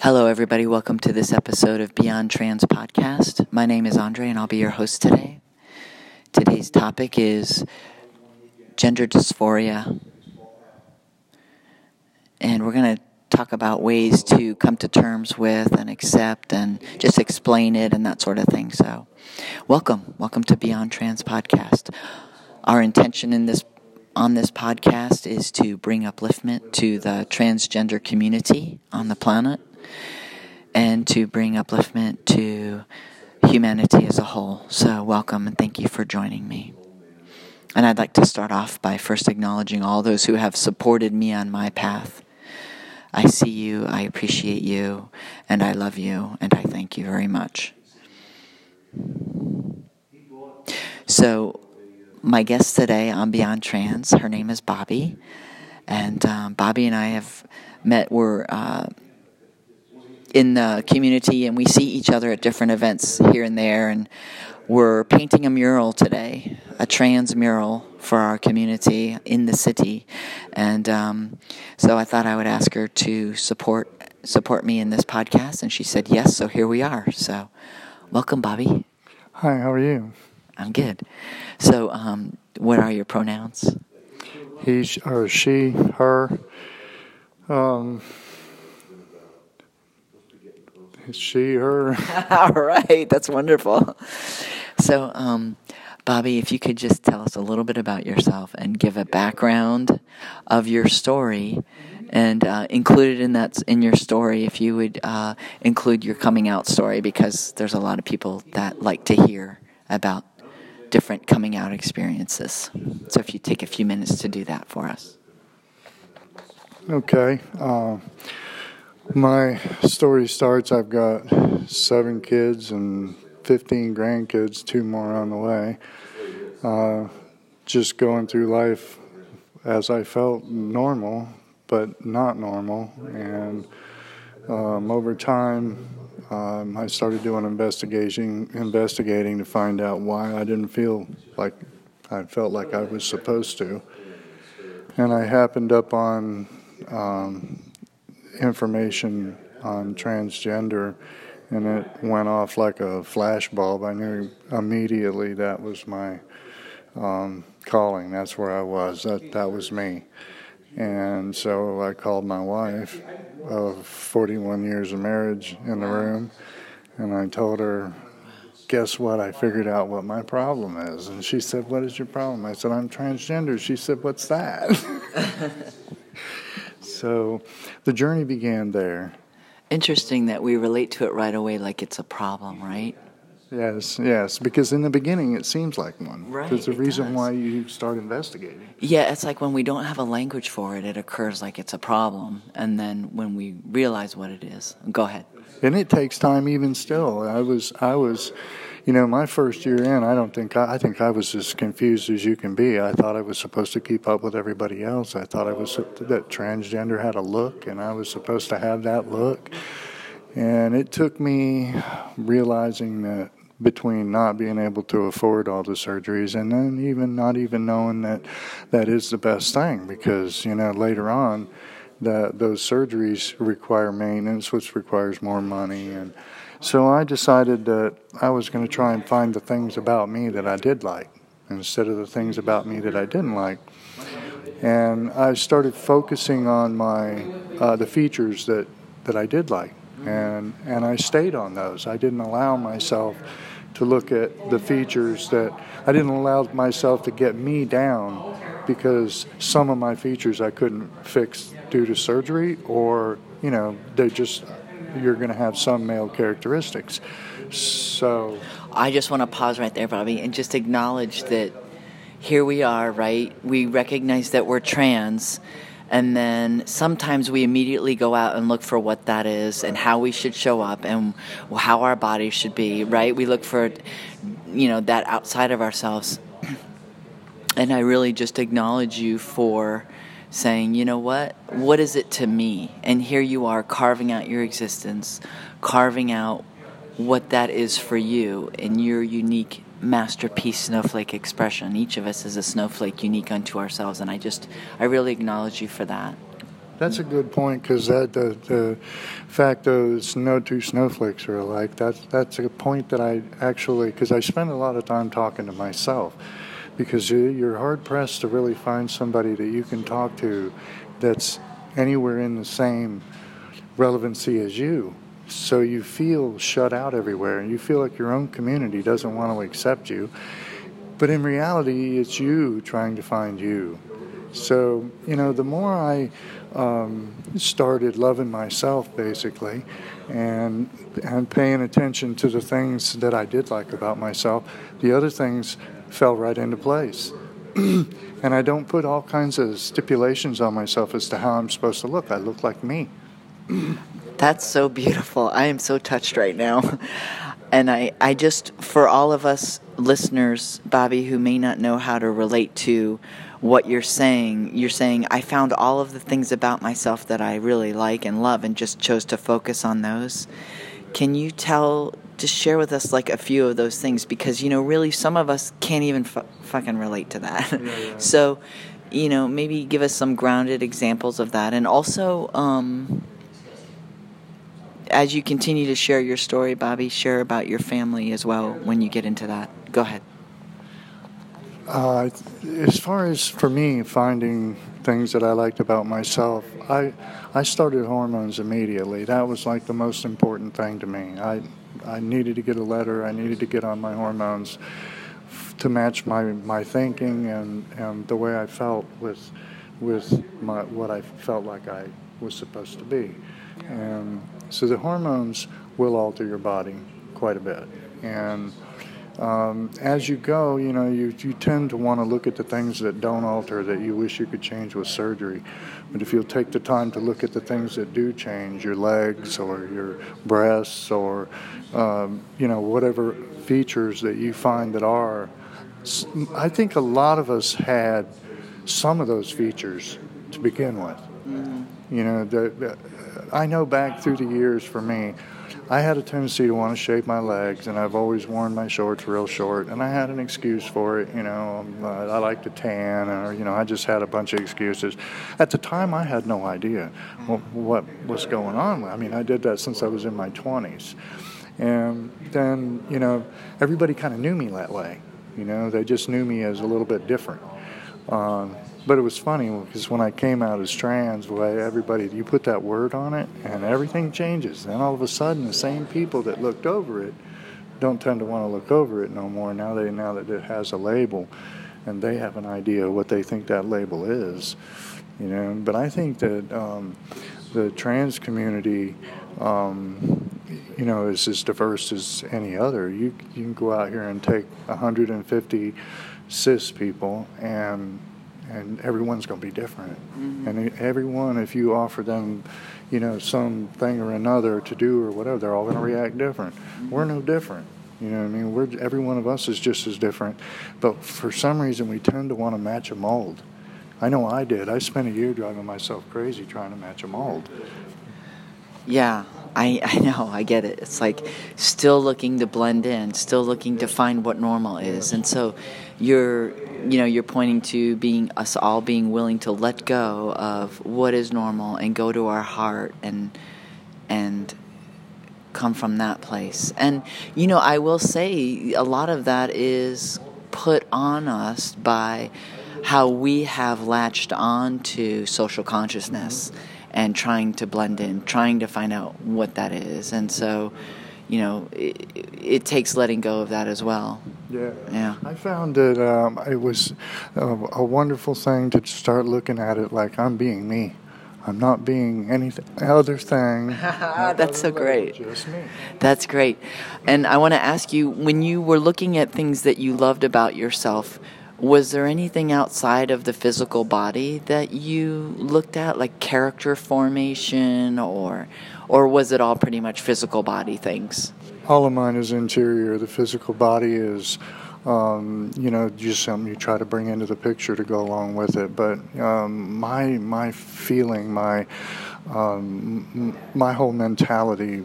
Hello, everybody. Welcome to this episode of Beyond Trans Podcast. My name is Andre, and I'll be your host today. Today's topic is gender dysphoria. And we're going to talk about ways to come to terms with and accept and just explain it and that sort of thing. So, welcome. Welcome to Beyond Trans Podcast. Our intention in this on this podcast is to bring upliftment to the transgender community on the planet and to bring upliftment to humanity as a whole. So, welcome and thank you for joining me. And I'd like to start off by first acknowledging all those who have supported me on my path. I see you, I appreciate you, and I love you, and I thank you very much. So, my guest today on Beyond Trans, her name is Bobby, and um, Bobby and I have met. We're uh, in the community, and we see each other at different events here and there, and we're painting a mural today, a trans mural for our community in the city, and um, so I thought I would ask her to support support me in this podcast, and she said yes. So here we are. So, welcome, Bobby. Hi, how are you? I'm good. So, um, what are your pronouns? He or she, her. Um, she, her. All right, that's wonderful. So, um, Bobby, if you could just tell us a little bit about yourself and give a background of your story, and uh, included in that in your story, if you would uh, include your coming out story, because there's a lot of people that like to hear about different coming out experiences. So, if you take a few minutes to do that for us. Okay. Uh, my story starts I've got seven kids and 15 grandkids, two more on the way. Uh, just going through life as I felt normal, but not normal. And um, over time, um, I started doing investigating, investigating to find out why I didn't feel like I felt like I was supposed to. And I happened up on um, information on transgender, and it went off like a flashbulb. I knew immediately that was my um, calling. That's where I was. That that was me. And so I called my wife of 41 years of marriage in the room, and I told her, Guess what? I figured out what my problem is. And she said, What is your problem? I said, I'm transgender. She said, What's that? so the journey began there. Interesting that we relate to it right away like it's a problem, right? Yes, yes, because in the beginning it seems like one. Right, There's a reason does. why you start investigating. Yeah, it's like when we don't have a language for it, it occurs like it's a problem. And then when we realize what it is, go ahead. and it takes time even still i was i was you know my first year in i don't think I, I think i was as confused as you can be i thought i was supposed to keep up with everybody else i thought i was that transgender had a look and i was supposed to have that look and it took me realizing that between not being able to afford all the surgeries and then even not even knowing that that is the best thing because you know later on that those surgeries require maintenance, which requires more money. And so I decided that I was going to try and find the things about me that I did like instead of the things about me that I didn't like. And I started focusing on my uh, the features that, that I did like, and and I stayed on those. I didn't allow myself to look at the features that I didn't allow myself to get me down because some of my features I couldn't fix due to surgery, or you know they just you're going to have some male characteristics. So I just want to pause right there, Bobby, and just acknowledge that here we are, right? We recognize that we're trans, and then sometimes we immediately go out and look for what that is and how we should show up and how our body should be, right? We look for, you know, that outside of ourselves. And I really just acknowledge you for saying, you know what? What is it to me? And here you are carving out your existence, carving out what that is for you in your unique masterpiece snowflake expression. Each of us is a snowflake unique unto ourselves, and I just, I really acknowledge you for that. That's a good point because that the, the fact those no two snowflakes are alike. That's that's a point that I actually because I spend a lot of time talking to myself because you're hard pressed to really find somebody that you can talk to that's anywhere in the same relevancy as you. So you feel shut out everywhere, and you feel like your own community doesn't want to accept you. But in reality, it's you trying to find you. So, you know, the more I um, started loving myself, basically, and, and paying attention to the things that I did like about myself, the other things fell right into place. and I don't put all kinds of stipulations on myself as to how I'm supposed to look. I look like me. That's so beautiful. I am so touched right now. And I, I just, for all of us listeners, Bobby, who may not know how to relate to what you're saying. You're saying, I found all of the things about myself that I really like and love and just chose to focus on those. Can you tell, just share with us like a few of those things? Because, you know, really some of us can't even f- fucking relate to that. Yeah, yeah. so, you know, maybe give us some grounded examples of that. And also, um, as you continue to share your story, Bobby, share about your family as well when you get into that. Go ahead. Uh, as far as for me finding things that I liked about myself, I I started hormones immediately. That was like the most important thing to me. I I needed to get a letter. I needed to get on my hormones to match my, my thinking and, and the way I felt with with my, what I felt like I was supposed to be. And so the hormones will alter your body quite a bit. And um, as you go, you know, you, you tend to want to look at the things that don't alter that you wish you could change with surgery. But if you'll take the time to look at the things that do change, your legs or your breasts or, um, you know, whatever features that you find that are, I think a lot of us had some of those features to begin with. Mm-hmm. You know, the, the, I know back through the years for me, I had a tendency to want to shave my legs, and I've always worn my shorts real short, and I had an excuse for it. You know, uh, I like to tan, or you know, I just had a bunch of excuses. At the time, I had no idea what, what was going on. I mean, I did that since I was in my 20s, and then you know, everybody kind of knew me that way. You know, they just knew me as a little bit different. Um, but it was funny because when I came out as trans, boy, everybody, you put that word on it and everything changes. Then all of a sudden, the same people that looked over it don't tend to want to look over it no more. Now they now that it has a label, and they have an idea what they think that label is, you know. But I think that um, the trans community, um, you know, is as diverse as any other. You you can go out here and take 150 cis people and and everyone's going to be different. Mm-hmm. And everyone, if you offer them, you know, something or another to do or whatever, they're all going to react different. Mm-hmm. We're no different. You know what I mean? We're every one of us is just as different, but for some reason we tend to want to match a mold. I know I did. I spent a year driving myself crazy trying to match a mold. Yeah, I, I know, I get it. It's like still looking to blend in, still looking to find what normal is. And so you're you know you're pointing to being us all being willing to let go of what is normal and go to our heart and and come from that place. And you know, I will say a lot of that is put on us by how we have latched on to social consciousness and trying to blend in, trying to find out what that is. And so you know, it, it, takes letting go of that as well. Yeah. Yeah. I found that um, it was a, a, wonderful thing to start looking at it like I'm being me. I'm not being any other thing. That's so great. Just me. That's great. And I want to ask you when you were looking at things that you loved about yourself, was there anything outside of the physical body that you looked at, like character formation or or was it all pretty much physical body things? All of mine is interior. The physical body is um, you know, just something you try to bring into the picture to go along with it. But um, my my feeling, my um, my whole mentality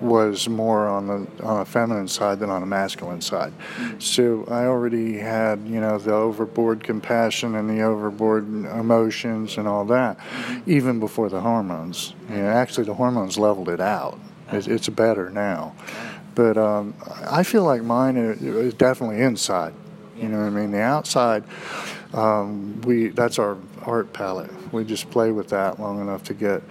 was more on the on a feminine side than on a masculine side. So I already had you know the overboard compassion and the overboard emotions and all that, even before the hormones. You know, actually, the hormones leveled it out. It's, it's better now. But um, I feel like mine is definitely inside. You know what I mean? The outside, um, we that's our art palette. We just play with that long enough to get.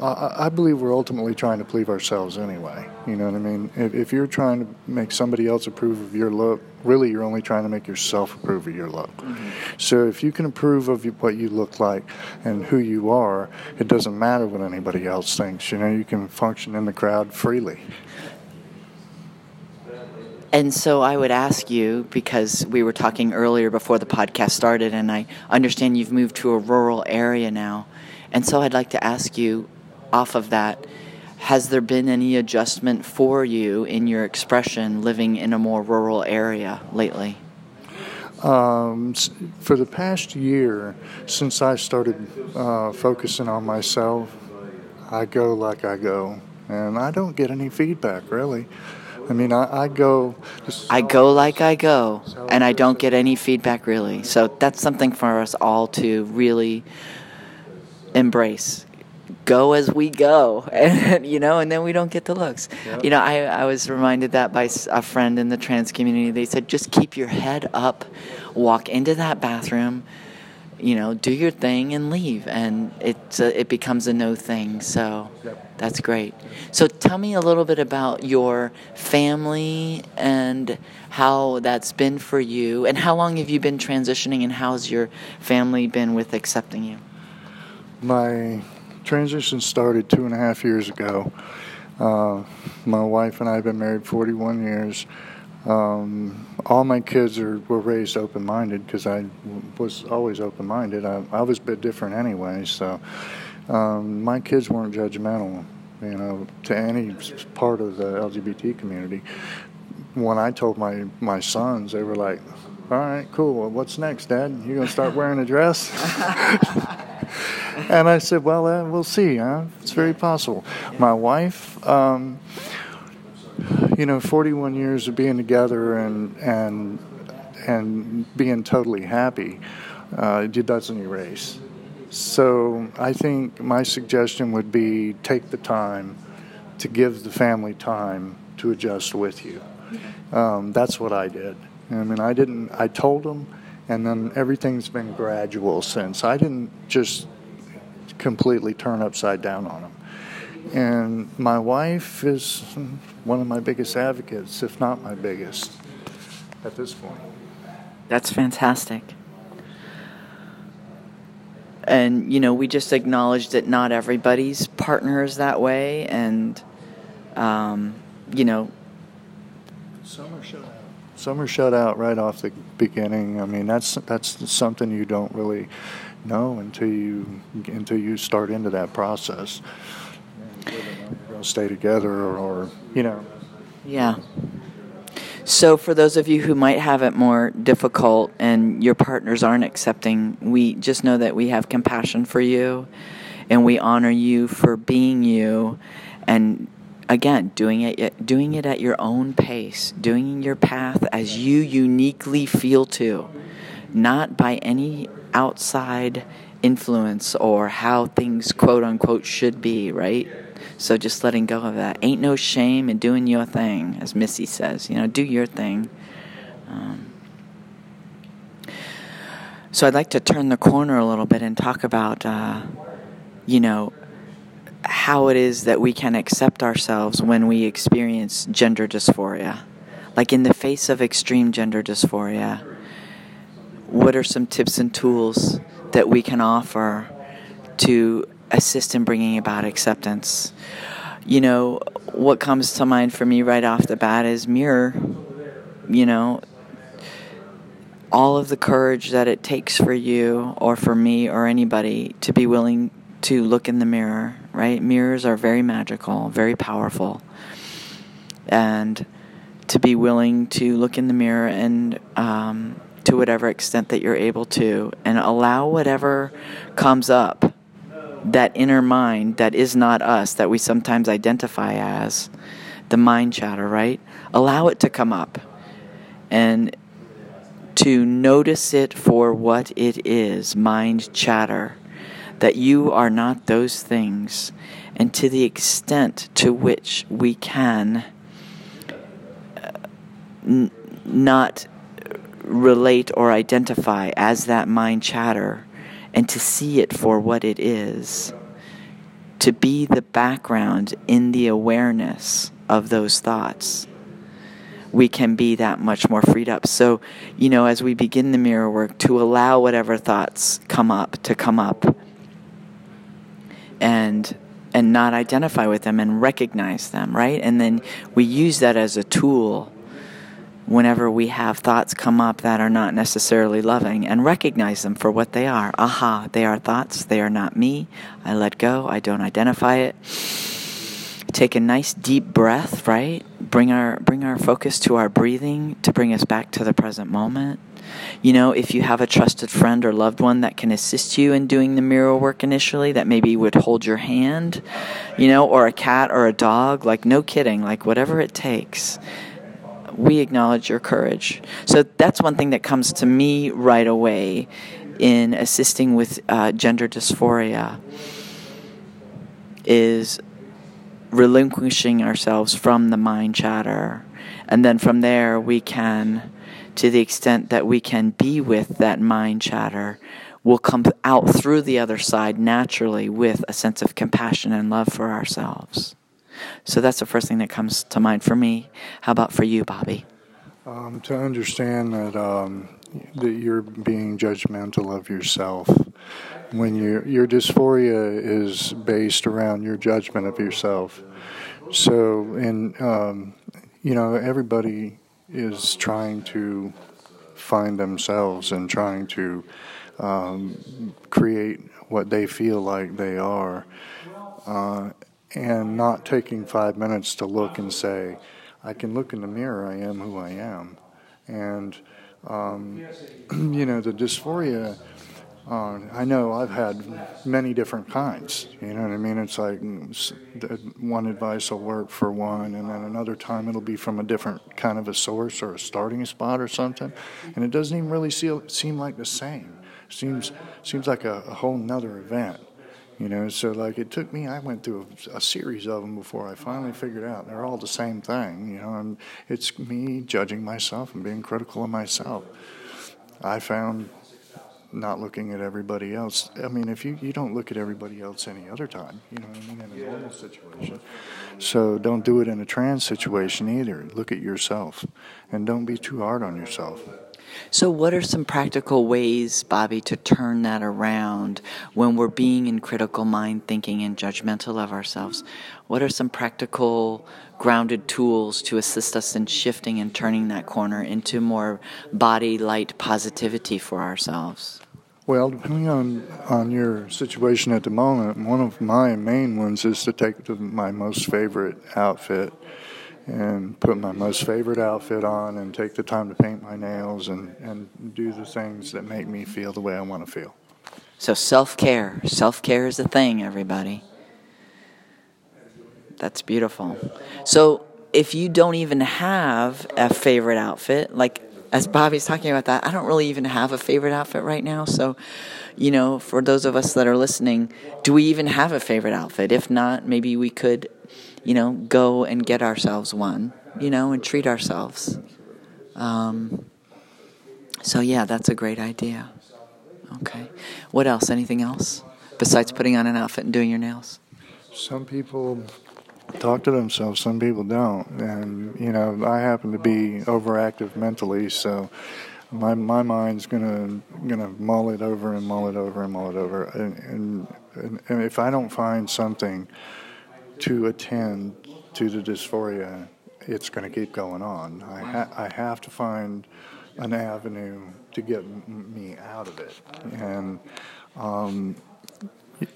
I, I, believe we're ultimately trying to please ourselves anyway. You know what I mean? If, if, you're trying to make somebody else approve of your look, really you're only trying to make yourself approve of your look. Mm-hmm. So if you can approve of what you look like and who you are, it doesn't matter what anybody else thinks. You know, you can function in the crowd freely. And so I would ask you, because we were talking earlier before the podcast started, and I understand you've moved to a rural area now. And so I'd like to ask you, off of that, has there been any adjustment for you in your expression living in a more rural area lately? Um, for the past year, since I started uh, focusing on myself, I go like I go. And I don't get any feedback, really. I mean, I, I go. I go like I go, and I don't get any feedback really. So that's something for us all to really embrace. Go as we go, and you know, and then we don't get the looks. Yep. You know, I, I was reminded that by a friend in the trans community. They said, just keep your head up, walk into that bathroom, you know, do your thing and leave, and it uh, it becomes a no thing. So yep. that's great. So tell me a little bit about your family and how that's been for you, and how long have you been transitioning, and how's your family been with accepting you? My transition started two and a half years ago. Uh, my wife and I have been married 41 years. Um, all my kids are, were raised open minded because I was always open minded. I, I, was a bit different anyway, so um, my kids weren't judgmental, you know, to any part of the LGBT community. When I told my, my sons, they were like, all right, cool. Well, what's next, Dad? You gonna start wearing a dress? and I said, well, uh, we'll see. Huh? It's very possible. My wife, um, you know, 41 years of being together and and and being totally happy uh, doesn't erase. So I think my suggestion would be take the time to give the family time to adjust with you. Um, that's what I did. I mean, I didn't. I told them, and then everything's been gradual since. I didn't just completely turn upside down on them. And my wife is one of my biggest advocates, if not my biggest, at this point. That's fantastic. And, you know, we just acknowledge that not everybody's partner is that way. And, um, you know, some are shut out. Some are shut out right off the beginning. I mean, that's that's something you don't really know until you until you start into that process to stay together or, or, you know. Yeah. So, for those of you who might have it more difficult and your partners aren't accepting, we just know that we have compassion for you and we honor you for being you and again doing it doing it at your own pace doing your path as you uniquely feel to not by any outside influence or how things quote unquote should be right so just letting go of that. Ain't no shame in doing your thing, as Missy says. You know, do your thing. Um, so I'd like to turn the corner a little bit and talk about, uh, you know, how it is that we can accept ourselves when we experience gender dysphoria. Like in the face of extreme gender dysphoria, what are some tips and tools that we can offer to assist in bringing about acceptance. You know, what comes to mind for me right off the bat is mirror. You know, all of the courage that it takes for you or for me or anybody to be willing to look in the mirror, right? Mirrors are very magical, very powerful. And to be willing to look in the mirror and um, to whatever extent that you're able to, and allow whatever comes up, that inner mind that is not us, that we sometimes identify as the mind chatter, right? Allow it to come up and to notice it for what it is mind chatter, that you are not those things, and to the extent to which we can uh, n- not relate or identify as that mind chatter and to see it for what it is, to be the background in the awareness of those thoughts, we can be that much more freed up. So, you know, as we begin the mirror work, to allow whatever thoughts come up to come up and and not identify with them and recognize them, right? And then we use that as a tool whenever we have thoughts come up that are not necessarily loving and recognize them for what they are. Aha, they are thoughts, they are not me. I let go, I don't identify it. Take a nice deep breath, right? Bring our bring our focus to our breathing to bring us back to the present moment. You know, if you have a trusted friend or loved one that can assist you in doing the mirror work initially, that maybe would hold your hand, you know, or a cat or a dog, like no kidding, like whatever it takes we acknowledge your courage. So that's one thing that comes to me right away in assisting with uh, gender dysphoria is relinquishing ourselves from the mind chatter. And then from there, we can, to the extent that we can be with that mind chatter, will come out through the other side naturally with a sense of compassion and love for ourselves. So that's the first thing that comes to mind for me. How about for you, Bobby? Um, to understand that um, that you're being judgmental of yourself when your your dysphoria is based around your judgment of yourself. So, and um, you know, everybody is trying to find themselves and trying to um, create what they feel like they are. Uh, and not taking five minutes to look and say, I can look in the mirror, I am who I am. And, um, you know, the dysphoria, uh, I know I've had many different kinds. You know what I mean? It's like mm, one advice will work for one, and then another time it'll be from a different kind of a source or a starting spot or something. And it doesn't even really seem like the same. Seems seems like a, a whole nother event. You know, so like it took me, I went through a, a, series of them before I finally figured out they're all the same thing, you know, and it's me judging myself and being critical of myself. I found not looking at everybody else. I mean, if you, you don't look at everybody else any other time, you know what I mean, in a normal situation. So don't do it in a trans situation either. Look at yourself and don't be too hard on yourself. So, what are some practical ways, Bobby, to turn that around when we're being in critical mind thinking and judgmental of ourselves? What are some practical, grounded tools to assist us in shifting and turning that corner into more body light positivity for ourselves? Well, depending on, on your situation at the moment, one of my main ones is to take my most favorite outfit and put my most favorite outfit on and take the time to paint my nails and, and do the things that make me feel the way I want to feel. So, self care. Self care is a thing, everybody. That's beautiful. So, if you don't even have a favorite outfit, like as Bobby's talking about that, I don't really even have a favorite outfit right now. So, you know, for those of us that are listening, do we even have a favorite outfit? If not, maybe we could you know, go and get ourselves one, you know, and treat ourselves. Um, so, yeah, that's a great idea. Okay. What else? Anything else besides putting on an outfit and doing your nails? Some people talk to themselves, some people don't. And, you know, I happen to be overactive mentally, so my my mind's gonna gonna mull it over and mull it over and mull it over and, and, and if I don't find something to attend to the dysphoria, it's going to keep going on. I, ha- I have to find an avenue to get m- me out of it. And um,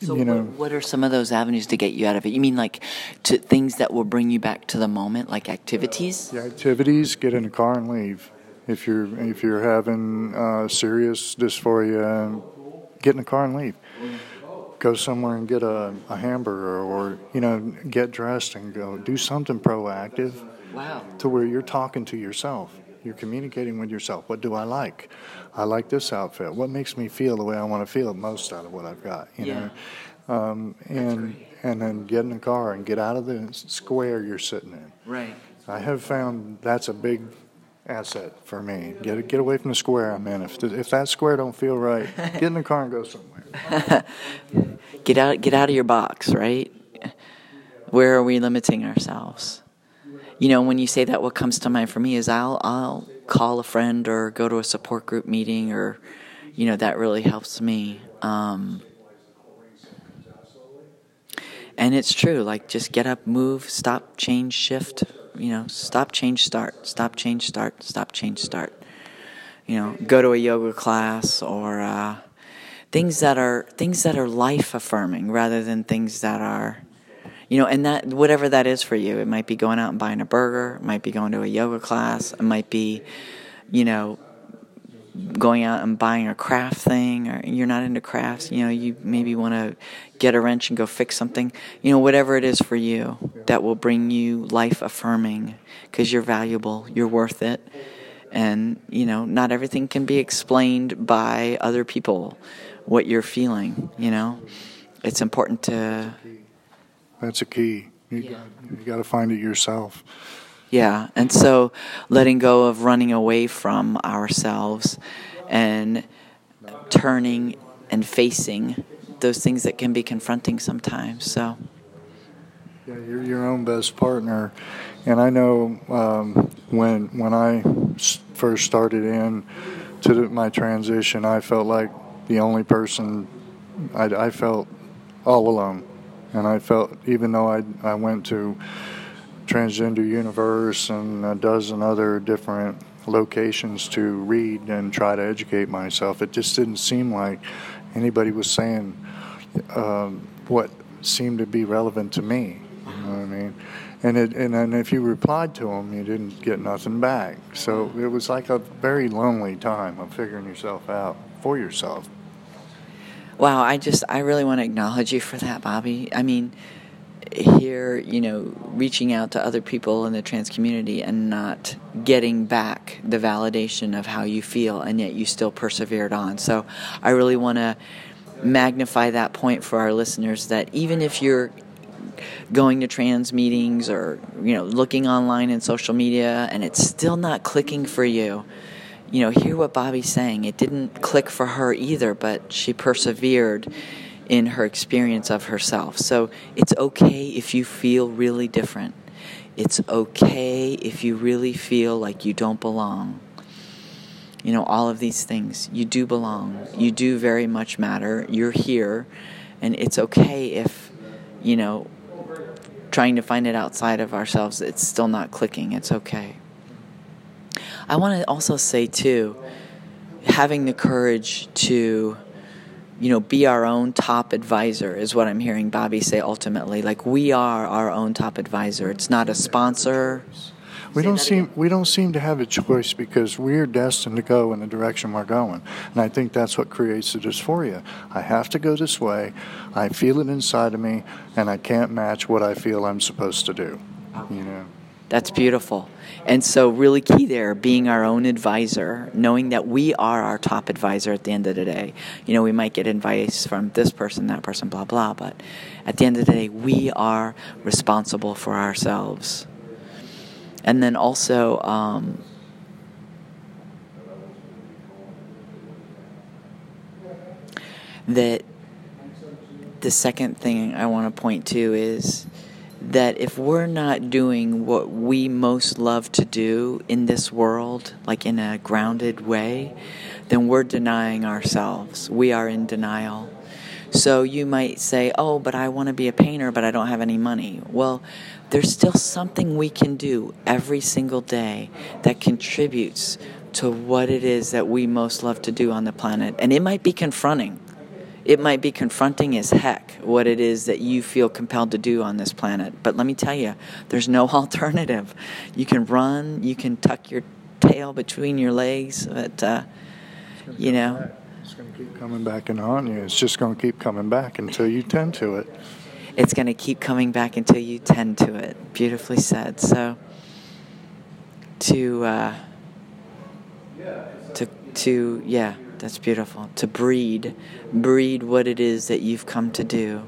So you know, what, what are some of those avenues to get you out of it? You mean like to things that will bring you back to the moment, like activities? the activities, get in a car and leave. If you're if you're having uh, serious dysphoria, get in a car and leave. Go somewhere and get a, a hamburger, or you know, get dressed and go do something proactive Wow. to where you're talking to yourself. You're communicating with yourself. What do I like? I like this outfit. What makes me feel the way I want to feel most out of what I've got? You Yeah. know, um, and and then get in the car and get out of the square you're sitting in. Right. I have found that's a big asset for me. Get get away from the square I'm in. If if that square don't feel right, get in the car and go somewhere. Get out get out of your box, right? Where are we limiting ourselves? You know, when you say that what comes to mind for me is I'll I'll call a friend or go to a support group meeting or you know, that really helps me. Um, and it's true, like just get up, move, stop, change, shift, you know, stop, change, start, stop, change, start, stop, change, start. You know, go to a yoga class or uh, things that are things that are life affirming rather than things that are you know and that whatever that is for you. It might be going out and buying a burger. It might be going to a yoga class. It might be you know going out and buying a craft thing or you're not into crafts you know you maybe want to get a wrench and go fix something. You know whatever it is for you that will bring you life affirming because you're valuable you're worth it. And you know not everything can be explained by other people what you're feeling you know it's important to That's a key. You, Yeah. you got to find it yourself. Yeah, and so letting go of running away from ourselves and turning and facing those things that can be confronting sometimes. So, Yeah, you're your own best partner. And I know um, when I first started in to my transition, I felt like the only person. I, I felt all alone, and I felt even though I I went to Transgender Universe and a dozen other different locations to read and try to educate myself, it just didn't seem like anybody was saying um, what seemed to be relevant to me. You know what I mean? And it, and then if you replied to them, you didn't get nothing back. So it was like a very lonely time of figuring yourself out for yourself. Wow, I just, I really want to acknowledge you for that, Bobby. I mean, here, you know, reaching out to other people in the trans community and not getting back the validation of how you feel, and yet you still persevered on. So I really want to magnify that point for our listeners that even if you're going to trans meetings or you know looking online in social media and it's still not clicking for you you know hear what bobby's saying. It didn't click for her either but she persevered in her experience of herself. So it's okay if you feel really different. It's okay if you really feel like you don't belong. You know all of these things. You do belong. You do very much matter. You're here. And it's okay if you know trying to find it outside of ourselves it's still not clicking. It's okay i want to also say too having the courage to you know be our own top advisor is what i'm hearing bobby say ultimately like we are our own top advisor it's not a sponsor We don't seem we don't seem to have a choice because we're destined to go in the direction we're going, and I think that's what creates the dysphoria. I have to go this way. I feel it inside of me, and I can't match what I feel I'm supposed to do. You know. That's beautiful. And so, really key there, being our own advisor, knowing that we are our top advisor at the end of the day. You know, we might get advice from this person, that person, blah, blah, but at the end of the day, we are responsible for ourselves. And then also, um, that the second thing I want to point to is that if we're not doing what we most love to do in this world, like in a grounded way, then we're denying ourselves. We are in denial. So you might say, Oh, but I want to be a painter, but I don't have any money. Well, there's still something we can do every single day that contributes to what it is that we most love to do on the planet. And it might be confronting it might be confronting as heck what it is that you feel compelled to do on this planet. But let me tell you, there's no alternative. You can run, you can tuck your tail between your legs, but uh, you know. Back. It's going to keep coming back and on you. It's just going to keep coming back until you tend to it. It's going to keep coming back until you tend to it. Beautifully said. So, to, uh, to, to, yeah, that's beautiful. To breed, breed what it is that you've come to do.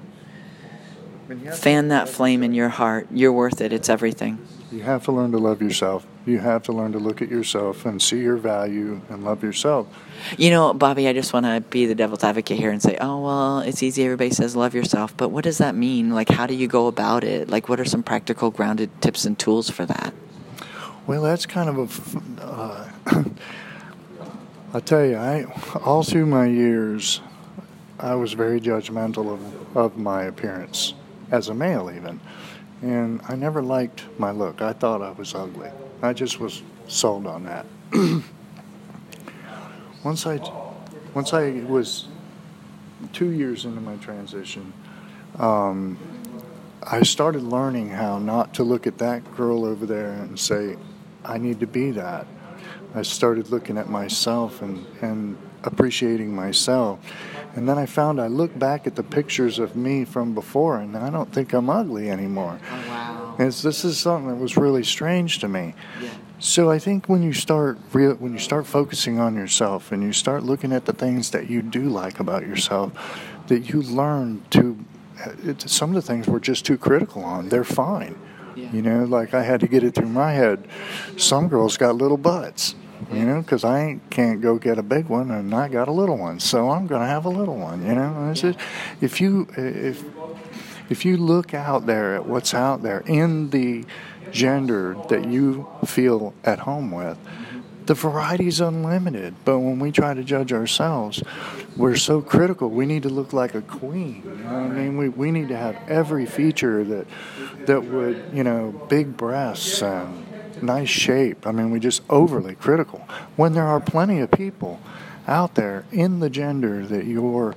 Fan that flame in your heart. You're worth it. It's everything. You have to learn to love yourself. You have to learn to look at yourself and see your value and love yourself. You know, Bobby, I just want to be the devil's advocate here and say, oh, well, it's easy. Everybody says love yourself. But what does that mean? Like, how do you go about it? Like, what are some practical, grounded tips and tools for that? Well, that's kind of a. Uh, I tell you, I all through my years, I was very judgmental of, of my appearance as a male, even, and I never liked my look. I thought I was ugly. I just was sold on that. once I, once I was two years into my transition, um, I started learning how not to look at that girl over there and say, I need to be that. I started looking at myself and, and appreciating myself. And then I found I look back at the pictures of me from before and I don't think I'm ugly anymore. Oh, wow. And this is something that was really strange to me. Yeah. So I think when you start real, when you start focusing on yourself and you start looking at the things that you do like about yourself, that you learn to. Uh, it, some of the things we're just too critical on. They're fine. Yeah. You know, like I had to get it through my head. Some girls got little butts. You know, because I ain't, can't go get a big one, and I got a little one, so I'm going to have a little one. You know, it's just, if you if if you look out there at what's out there in the gender that you feel at home with, the variety is unlimited. But when we try to judge ourselves, we're so critical. We need to look like a queen. You know what I mean? We, we need to have every feature that that would, you know, big breasts and nice shape. I mean, we just overly critical. When there are plenty of people out there in the gender that you're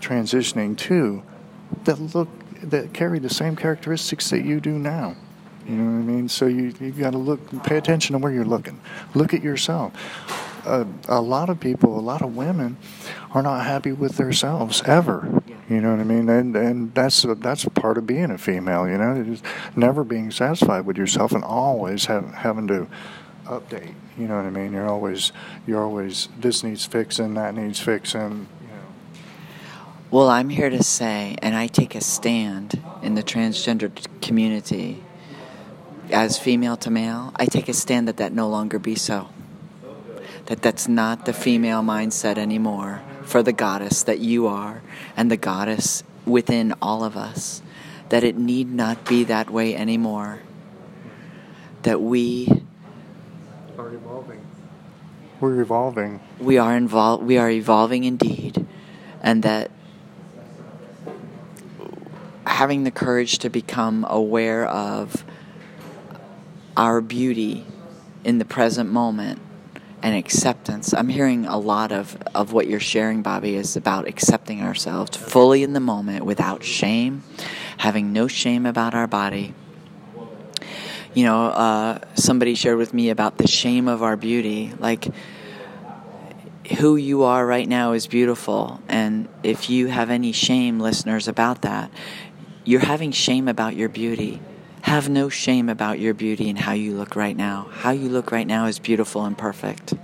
transitioning to that look that carry the same characteristics that you do now. You know what I mean? So you you got to look, pay attention to where you're looking. Look at yourself. Uh, a lot of people, a lot of women, are not happy with themselves ever. You know what I mean? And and that's that's a part of being a female. You know, just never being satisfied with yourself and always have, having to update. You know what I mean? You're always you're always this needs fixing, that needs fixing. Well, I'm here to say, and I take a stand in the transgender community as female to male, I take a stand that that no longer be so. That that's not the female mindset anymore for the goddess that you are and the goddess within all of us. That it need not be that way anymore. That we are evolving. We're evolving. We are involved. We are evolving indeed, and that having the courage to become aware of our beauty in the present moment and acceptance. I'm hearing a lot of, of what you're sharing, Bobby, is about accepting ourselves fully in the moment without shame, having no shame about our body. You know, uh, somebody shared with me about the shame of our beauty. Like, who you are right now is beautiful. And if you have any shame, listeners, about that, you're having shame about your beauty have no shame about your beauty and how you look right now. How you look right now is beautiful and perfect.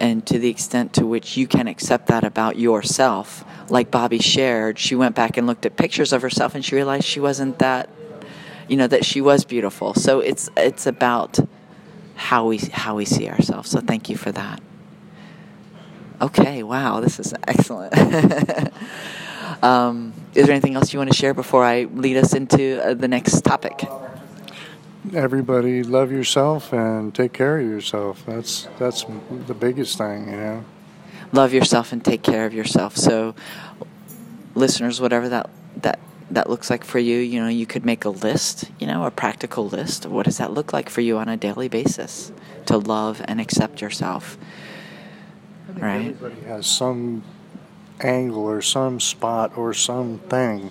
And to the extent to which you can accept that about yourself, like Bobby shared, she went back and looked at pictures of herself and she realized she wasn't that, you know, that she was beautiful. So it's it's about how we how we see ourselves. So thank you for that. Okay, wow, this is excellent. um, is there anything else you want to share before I lead us into uh, the next topic? Everybody, love yourself and take care of yourself. That's that's the biggest thing, you know. Love yourself and take care of yourself. So, listeners, whatever that that that looks like for you, you know, you could make a list, you know, a practical list. What does that look like for you on a daily basis to love and accept yourself? right? Everybody has some angle or some spot or something,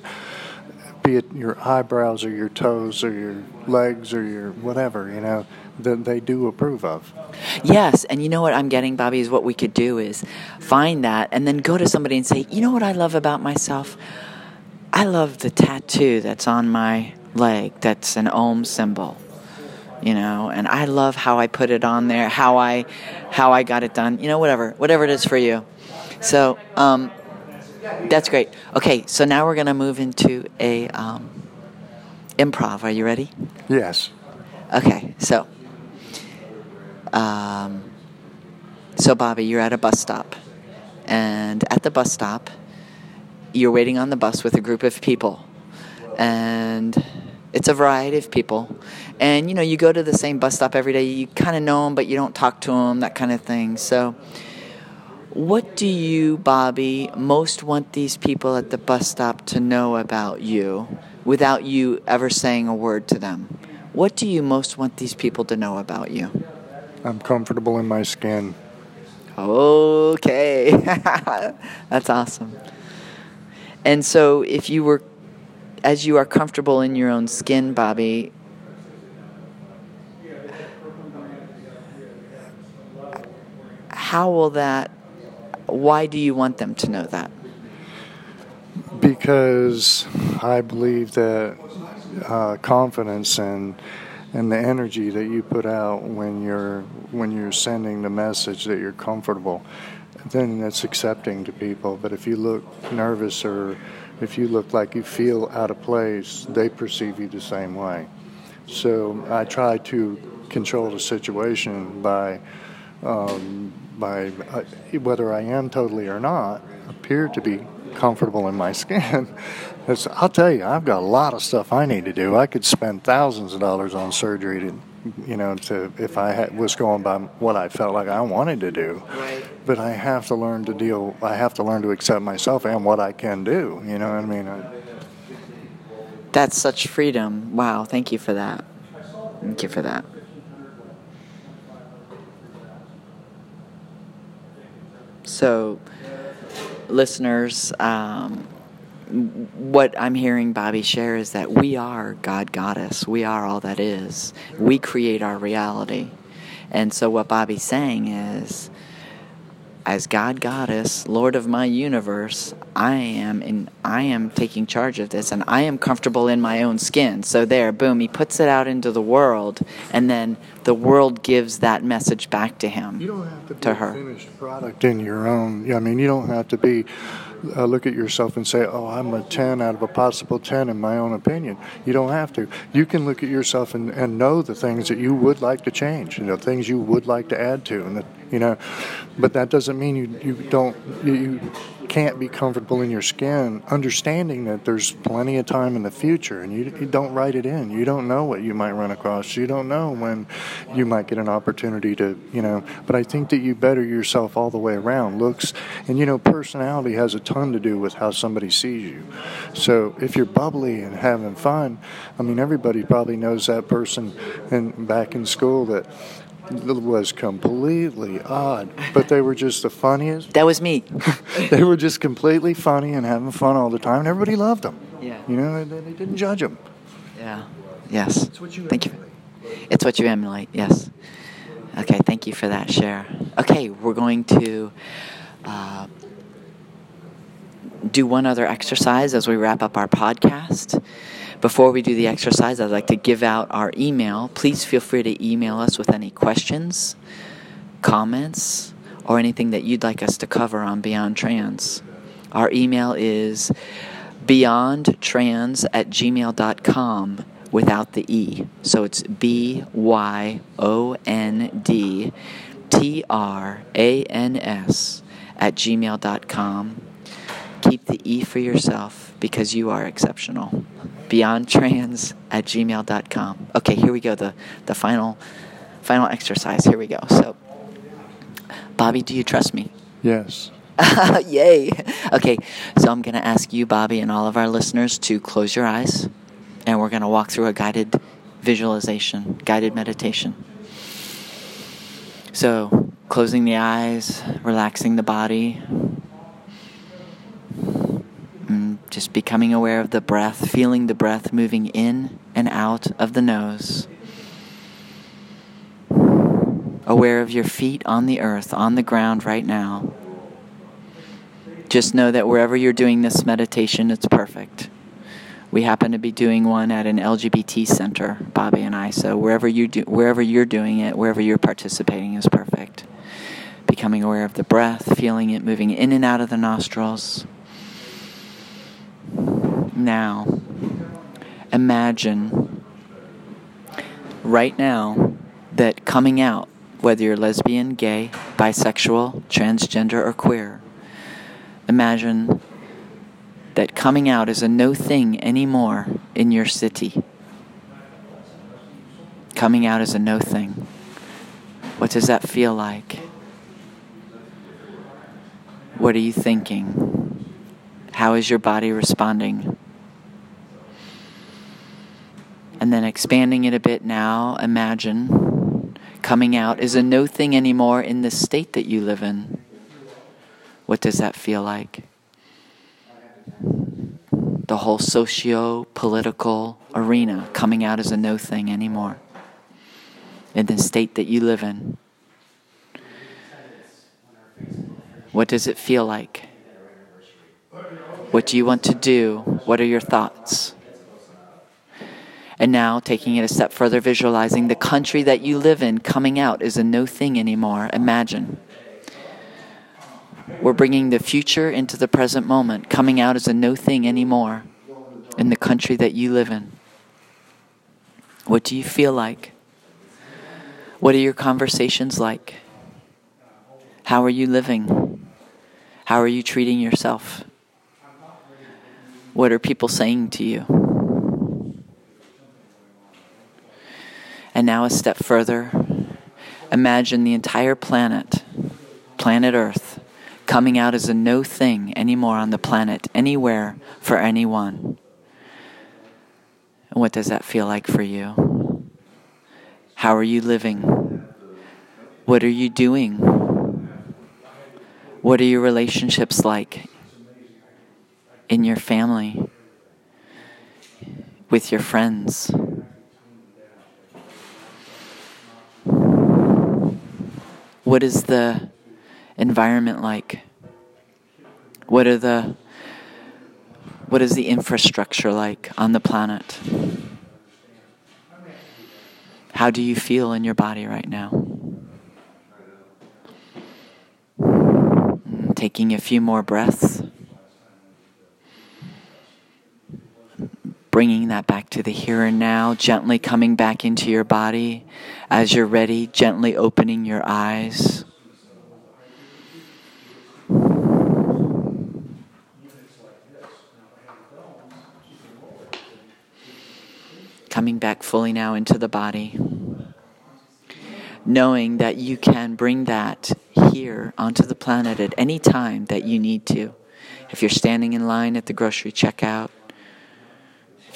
be it your eyebrows or your toes or your legs or your whatever, you know, that they do approve of. Yes, and you know what I'm getting, Bobby, is what we could do is find that and then go to somebody and say, you know what I love about myself? I love the tattoo that's on my leg that's an Om symbol. You know, and I love how I put it on there, how I how I got it done, you know, whatever. Whatever it is for you. So, um, that's great. Okay, so now we're gonna move into a um, improv. Are you ready? Yes. Okay, so um, so Bobby, you're at a bus stop, and at the bus stop, you're waiting on the bus with a group of people, and it's a variety of people, and you know you go to the same bus stop every day. You kind of know them, but you don't talk to them, that kind of thing. So. What do you, Bobby, most want these people at the bus stop to know about you without you ever saying a word to them? What do you most want these people to know about you? I'm comfortable in my skin. Okay. That's awesome. And so, if you were, as you are comfortable in your own skin, Bobby, how will that, why do you want them to know that? Because I believe that uh, confidence and and the energy that you put out when you're when you're sending the message that you're comfortable then that's accepting to people but if you look nervous or if you look like you feel out of place they perceive you the same way so i try to control the situation by um, by uh, whether i am totally or not appear to be comfortable in my skin. It's, I'll tell you, I've got a lot of stuff I need to do. I could spend thousands of dollars on surgery to, you know, to if I had, was going by what I felt like I wanted to do. Right. But I have to learn to deal. I have to learn to accept myself and what I can do. You know what I mean? I, That's such freedom. Wow, thank you for that. Thank you for that. So, listeners, um, what I'm hearing Bobby share is that we are God Goddess. We are all that is. We create our reality. And so, what Bobby's saying is, as God Goddess, Lord of my universe, I am in I am taking charge of this and I am comfortable in my own skin. So there, boom, he puts it out into the world and then the world gives that message back to him. You don't have to be to a her. finished product in your own. I mean, you don't have to be. Uh, look at yourself and say, "Oh, I'm a 10 out of a possible 10 in my own opinion." You don't have to. You can look at yourself and, and know the things that you would like to change, you know, things you would like to add to, and that, you know, but that doesn't mean you you don't you can't be comfortable in your skin, understanding that there's plenty of time in the future, and you, you don't write it in. You don't know what you might run across. You don't know when you might get an opportunity to, you know. But I think that you better yourself all the way around. Looks and you know, personality has a ton to do with how somebody sees you. So if you're bubbly and having fun, I mean, everybody probably knows that person. And back in school that was completely odd, but they were just the funniest. That was me. they were just completely funny and having fun all the time, and everybody loved them. Yeah. You know, they, they didn't judge them. Yeah. Yes. what you Thank you. It's what you emulate. Yes. Okay. Thank you for that share. Okay, we're going to uh, do one other exercise as we wrap up our podcast. Before we do the exercise, I'd like to give out our email. Please feel free to email us with any questions, comments, or anything that you'd like us to cover on Beyond Trans. Our email is beyondtrans at gmail.com without the E. So it's B Y O N D T R A N S at gmail.com. Keep the E for yourself because you are exceptional. Beyondtrans at gmail.com. Okay, here we go. The, the final final exercise. Here we go. So, Bobby, do you trust me? Yes. Yay. Okay, so I'm going to ask you, Bobby, and all of our listeners to close your eyes, and we're going to walk through a guided visualization, guided meditation. So, closing the eyes, relaxing the body. Just becoming aware of the breath, feeling the breath moving in and out of the nose. Aware of your feet on the earth, on the ground right now. Just know that wherever you're doing this meditation, it's perfect. We happen to be doing one at an LGBT center, Bobby and I. So wherever you do, wherever you're doing it, wherever you're participating is perfect. Becoming aware of the breath, feeling it moving in and out of the nostrils. Now, imagine right now that coming out, whether you're lesbian, gay, bisexual, transgender, or queer, imagine that coming out is a no thing anymore in your city. Coming out is a no thing. What does that feel like? What are you thinking? How is your body responding? And then expanding it a bit now, imagine coming out is a no thing anymore in the state that you live in. What does that feel like? The whole socio political arena coming out as a no thing anymore in the state that you live in. What does it feel like? What do you want to do? What are your thoughts? And now, taking it a step further, visualizing the country that you live in coming out is a no thing anymore. Imagine. We're bringing the future into the present moment, coming out as a no thing anymore in the country that you live in. What do you feel like? What are your conversations like? How are you living? How are you treating yourself? What are people saying to you? And now, a step further, imagine the entire planet, planet Earth, coming out as a no thing anymore on the planet, anywhere, for anyone. And what does that feel like for you? How are you living? What are you doing? What are your relationships like in your family, with your friends? What is the environment like? What are the what is the infrastructure like on the planet? How do you feel in your body right now? Taking a few more breaths. Bringing that back to the here and now, gently coming back into your body. As you're ready, gently opening your eyes. coming back fully now into the body. Knowing that you can bring that here onto the planet at any time that you need to. If you're standing in line at the grocery checkout,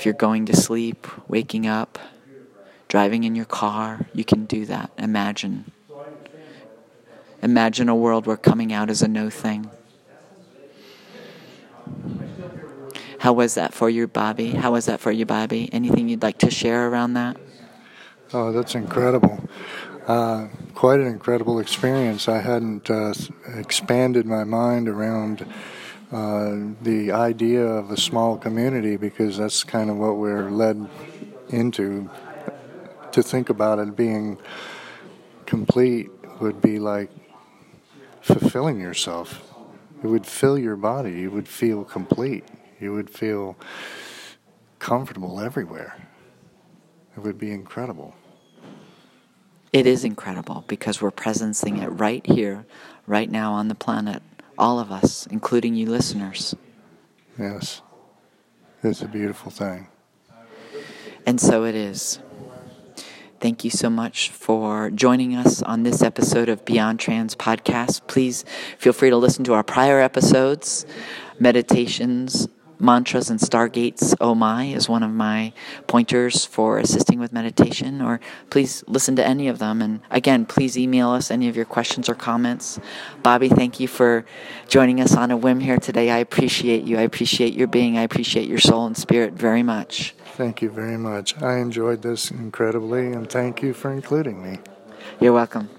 if you're going to sleep, waking up, driving in your car, you can do that. Imagine. Imagine a world where coming out is a no thing. How was that for you, Bobby? How was that for you, Bobby? Anything you'd like to share around that? Oh, that's incredible. Uh, quite an incredible experience. I hadn't uh, expanded my mind around uh, the idea of a small community because that's kind of what we're led into. To think about it being complete would be like fulfilling yourself. It would fill your body. You would feel complete. You would feel comfortable everywhere. It would be incredible. It is incredible because we're presencing it right here, right now on the planet. All of us, including you listeners. Yes. It's a beautiful thing. And so it is. Thank you so much for joining us on this episode of Beyond Trans Podcast. Please feel free to listen to our prior episodes, meditations, Mantras and Stargates Oh My is one of my pointers for assisting with meditation, or please listen to any of them. And again, please email us any of your questions or comments. Bobby, thank you for joining us on a whim here today. I appreciate you. I appreciate your being. I appreciate your soul and spirit very much. Thank you very much. I enjoyed this incredibly, and thank you for including me. You're welcome.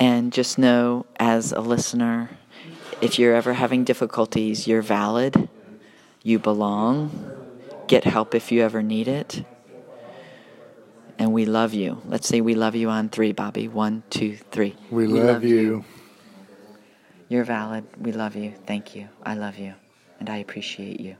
And just know, as a listener, if you're ever having difficulties, you're valid, you belong, get help if you ever need it, and we love you. Let's say we love you on three, Bobby. One, two, three. We, we love, love you. you. You're valid. We love you. Thank you. I love you. And I appreciate you.